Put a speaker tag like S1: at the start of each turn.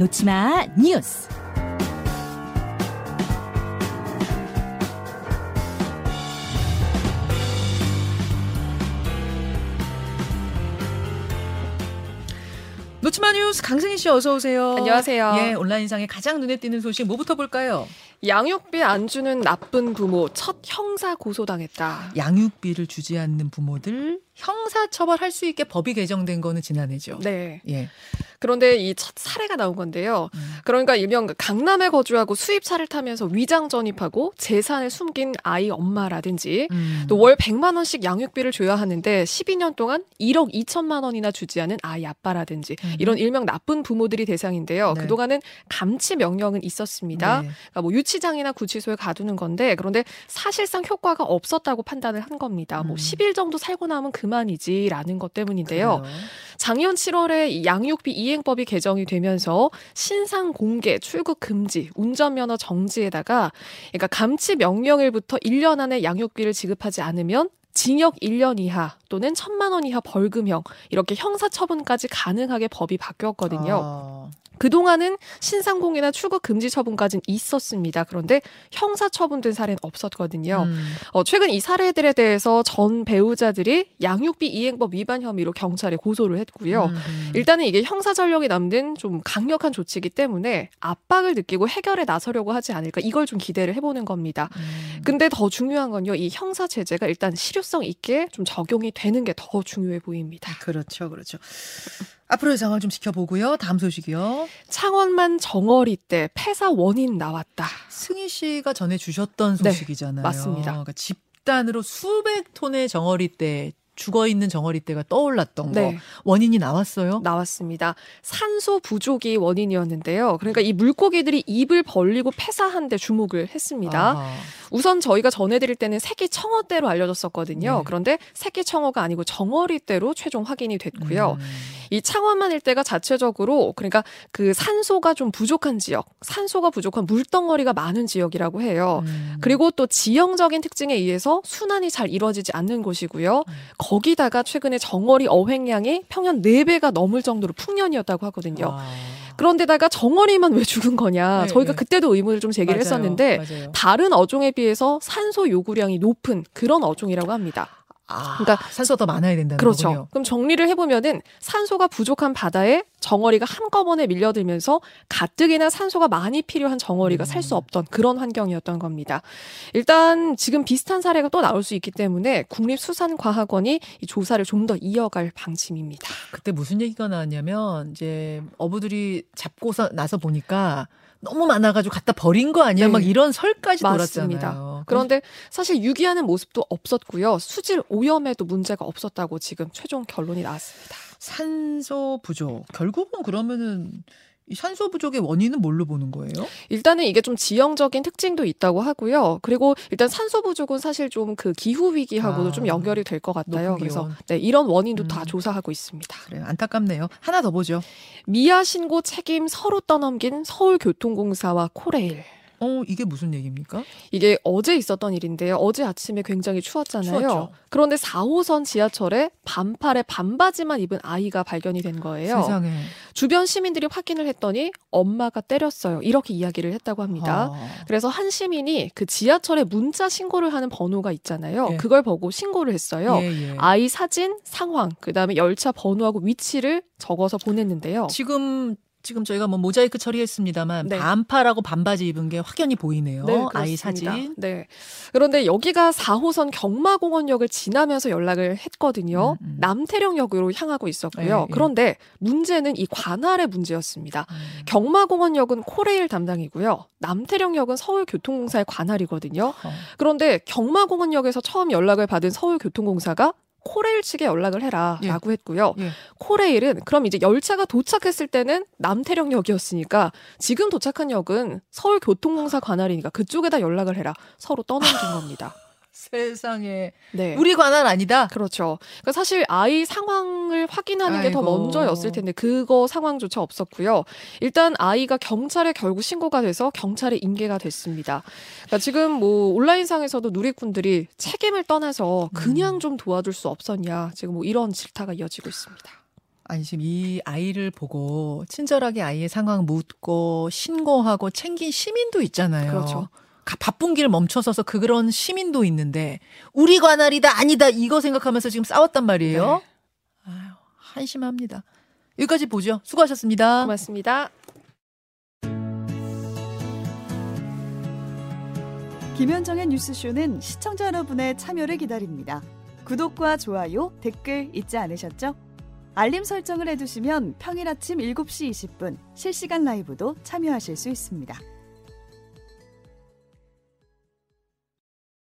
S1: 놓치마 뉴스. 놓치마 뉴스 강승희 씨 어서 오세요.
S2: 안녕하세요.
S1: 예, 온라인상에 가장 눈에 띄는 소식 뭐부터 볼까요?
S2: 양육비 안 주는 나쁜 부모 첫 형사 고소당했다.
S1: 양육비를 주지 않는 부모들 형사 처벌할 수 있게 법이 개정된 거는 지난해죠.
S2: 네.
S1: 예.
S2: 그런데 이 첫 사례가 나온 건데요.
S1: 음.
S2: 그러니까 일명 그 강남에 거주하고 수입차를 타면서 위장 전입하고 재산을 숨긴 아이 엄마라든지
S1: 음.
S2: 또월 100만 원씩 양육비를 줘야 하는데 12년 동안 1억 2천만 원이나 주지 않은 아이 아빠라든지
S1: 음.
S2: 이런 일명 나쁜 부모들이 대상인데요.
S1: 네.
S2: 그동안은 감치 명령은 있었습니다.
S1: 네.
S2: 그러니까 뭐 유치장이나 구치소에 가두는 건데 그런데 사실상 효과가 없었다고 판단을 한 겁니다. 뭐
S1: 음.
S2: 10일 정도 살고 나면 그만이지라는 것 때문인데요.
S1: 그래요.
S2: 작년 7월에 이 양육비 이행법이 개정이 되면서 신상 공개, 출국 금지, 운전면허 정지에다가 그러니까 감치 명령일부터 1년 안에 양육비를 지급하지 않으면 징역 1년 이하 또는 1천만 원 이하 벌금형 이렇게 형사 처분까지 가능하게 법이 바뀌었거든요.
S1: 아.
S2: 그동안은 신상공개나 출국 금지 처분까지는 있었습니다. 그런데 형사 처분된 사례는 없었거든요.
S1: 음.
S2: 어, 최근 이 사례들에 대해서 전 배우자들이 양육비 이행법 위반 혐의로 경찰에 고소를 했고요.
S1: 음.
S2: 일단은 이게 형사 전력이 남는 좀 강력한 조치이기 때문에 압박을 느끼고 해결에 나서려고 하지 않을까 이걸 좀 기대를 해보는 겁니다.
S1: 음.
S2: 근데 더 중요한 건요, 이 형사 제재가 일단 실효성 있게 좀 적용이 되는 게 더 중요해 보입니다.
S1: 그렇죠, 그렇죠. 앞으로의 상황 좀 지켜보고요. 다음 소식이요.
S2: 창원만 정어리 때 폐사 원인 나왔다.
S1: 승희 씨가 전해 주셨던
S2: 네,
S1: 소식이잖아요.
S2: 맞습니다.
S1: 그러니까 집단으로 수백 톤의 정어리 때 죽어 있는 정어리 때가 떠올랐던
S2: 네.
S1: 거 원인이 나왔어요.
S2: 나왔습니다. 산소 부족이 원인이었는데요. 그러니까 이 물고기들이 입을 벌리고 폐사한 데 주목을 했습니다.
S1: 아하.
S2: 우선 저희가 전해드릴 때는 새끼 청어대로 알려졌었거든요.
S1: 네.
S2: 그런데 새끼 청어가 아니고 정어리대로 최종 확인이 됐고요.
S1: 음.
S2: 이 창원만 일대가 자체적으로 그러니까 그 산소가 좀 부족한 지역, 산소가 부족한 물덩어리가 많은 지역이라고 해요.
S1: 음.
S2: 그리고 또 지형적인 특징에 의해서 순환이 잘 이루어지지 않는 곳이고요.
S1: 음.
S2: 거기다가 최근에 정어리 어획량이 평년 4배가 넘을 정도로 풍년이었다고 하거든요.
S1: 아.
S2: 그런데다가 정어리만 왜 죽은 거냐.
S1: 네,
S2: 저희가
S1: 네.
S2: 그때도 의문을 좀 제기를
S1: 맞아요,
S2: 했었는데
S1: 맞아요.
S2: 다른 어종에 비해서 산소 요구량이 높은 그런 어종이라고 합니다.
S1: 아,
S2: 그러니까
S1: 산소가 더 많아야 된다는
S2: 그렇죠.
S1: 거군요.
S2: 그럼 정리를 해보면은 산소가 부족한 바다에 정어리가 한꺼번에 밀려들면서 가뜩이나 산소가 많이 필요한 정어리가
S1: 음.
S2: 살수 없던 그런 환경이었던 겁니다. 일단 지금 비슷한 사례가 또 나올 수 있기 때문에 국립수산과학원이 이 조사를 좀 더 이어갈 방침입니다.
S1: 그때 무슨 얘기가 나왔냐면 이제 어부들이 잡고서 나서 보니까 너무 많아가지고 갖다 버린 거 아니야?
S2: 네.
S1: 막 이런 설까지
S2: 맞습니다.
S1: 돌았잖아요.
S2: 그런데 사실 유기하는 모습도 없었고요. 수질 오염에도 문제가 없었다고 지금 최종 결론이 나왔습니다.
S1: 산소 부족. 결국은 그러면은 이 산소 부족의 원인은 뭘로 보는 거예요?
S2: 일단은 이게 좀 지형적인 특징도 있다고 하고요. 그리고 일단 산소 부족은 사실 좀 그 기후 위기하고도
S1: 아,
S2: 좀 연결이 될 것 같아요. 그래서. 네, 이런 원인도
S1: 음.
S2: 다 조사하고 있습니다.
S1: 그래요. 안타깝네요. 하나 더 보죠.
S2: 미아 신고 책임 서로 떠넘긴 서울교통공사와 코레일.
S1: 어, 이게 무슨 얘기입니까?
S2: 이게 어제 있었던 일인데요. 어제 아침에 굉장히 추웠잖아요.
S1: 추웠죠.
S2: 그런데 4호선 지하철에 반팔에 반바지만 입은 아이가 발견이 된 거예요.
S1: 세상에.
S2: 주변 시민들이 확인을 했더니 엄마가 때렸어요. 이렇게 이야기를 했다고 합니다.
S1: 아,
S2: 그래서 한 시민이 그 지하철에 문자 신고를 하는 번호가 있잖아요.
S1: 예.
S2: 그걸 보고 신고를 했어요.
S1: 예, 예.
S2: 아이 사진, 상황, 그다음에 열차 번호하고 위치를 적어서 보냈는데요.
S1: 지금 지금 저희가 뭐 모자이크 처리했습니다만
S2: 네.
S1: 반팔하고 반바지 입은 게 확연히 보이네요. 아이
S2: 그렇습니다.
S1: 사진.
S2: 네. 그런데 여기가 4호선 경마공원역을 지나면서 연락을 했거든요.
S1: 음, 음.
S2: 남태령역으로 향하고 있었고요.
S1: 예, 예.
S2: 그런데 문제는 이 관할의 문제였습니다.
S1: 음.
S2: 경마공원역은 코레일 담당이고요. 남태령역은 서울교통공사의 관할이거든요.
S1: 어.
S2: 그런데 경마공원역에서 처음 연락을 받은 서울교통공사가 코레일 측에 연락을 해라라고 했고요.
S1: 예.
S2: 코레일은 그럼 이제 열차가 도착했을 때는 남태령역이었으니까 지금 도착한 역은 서울교통공사 관할이니까 그쪽에다 연락을 해라. 서로 떠넘긴 겁니다.
S1: 세상에
S2: 네.
S1: 우리 관할 아니다.
S2: 그렇죠. 그러니까 사실 아이 상황을 확인하는 게 더. 먼저였을 텐데 그거 상황조차 없었고요. 일단 아이가 경찰에 결국 신고가 돼서 경찰에 인계가 됐습니다. 그러니까 지금 뭐 온라인상에서도 누리꾼들이 책임을 떠나서 그냥 좀 도와줄 수 없었냐 지금 뭐 이런 질타가 이어지고 있습니다.
S1: 아니 지금 이 아이를 보고 친절하게 아이의 상황 묻고 신고하고 챙긴 시민도 있잖아요.
S2: 그렇죠.
S1: 가- 바쁜 길 멈춰서서 그 그런 시민도 있는데 우리 관할이다 아니다 이거 생각하면서 지금 싸웠단 말이에요.
S2: 네.
S1: 아유, 한심합니다. 여기까지 보죠. 수고하셨습니다.
S2: 고맙습니다.
S3: 김현정의 뉴스쇼는 시청자 여러분의 참여를 기다립니다. 구독과 좋아요, 댓글 잊지 않으셨죠? 알림 설정을 해두시면 평일 아침 7시 20분 실시간 라이브도 참여하실 수 있습니다.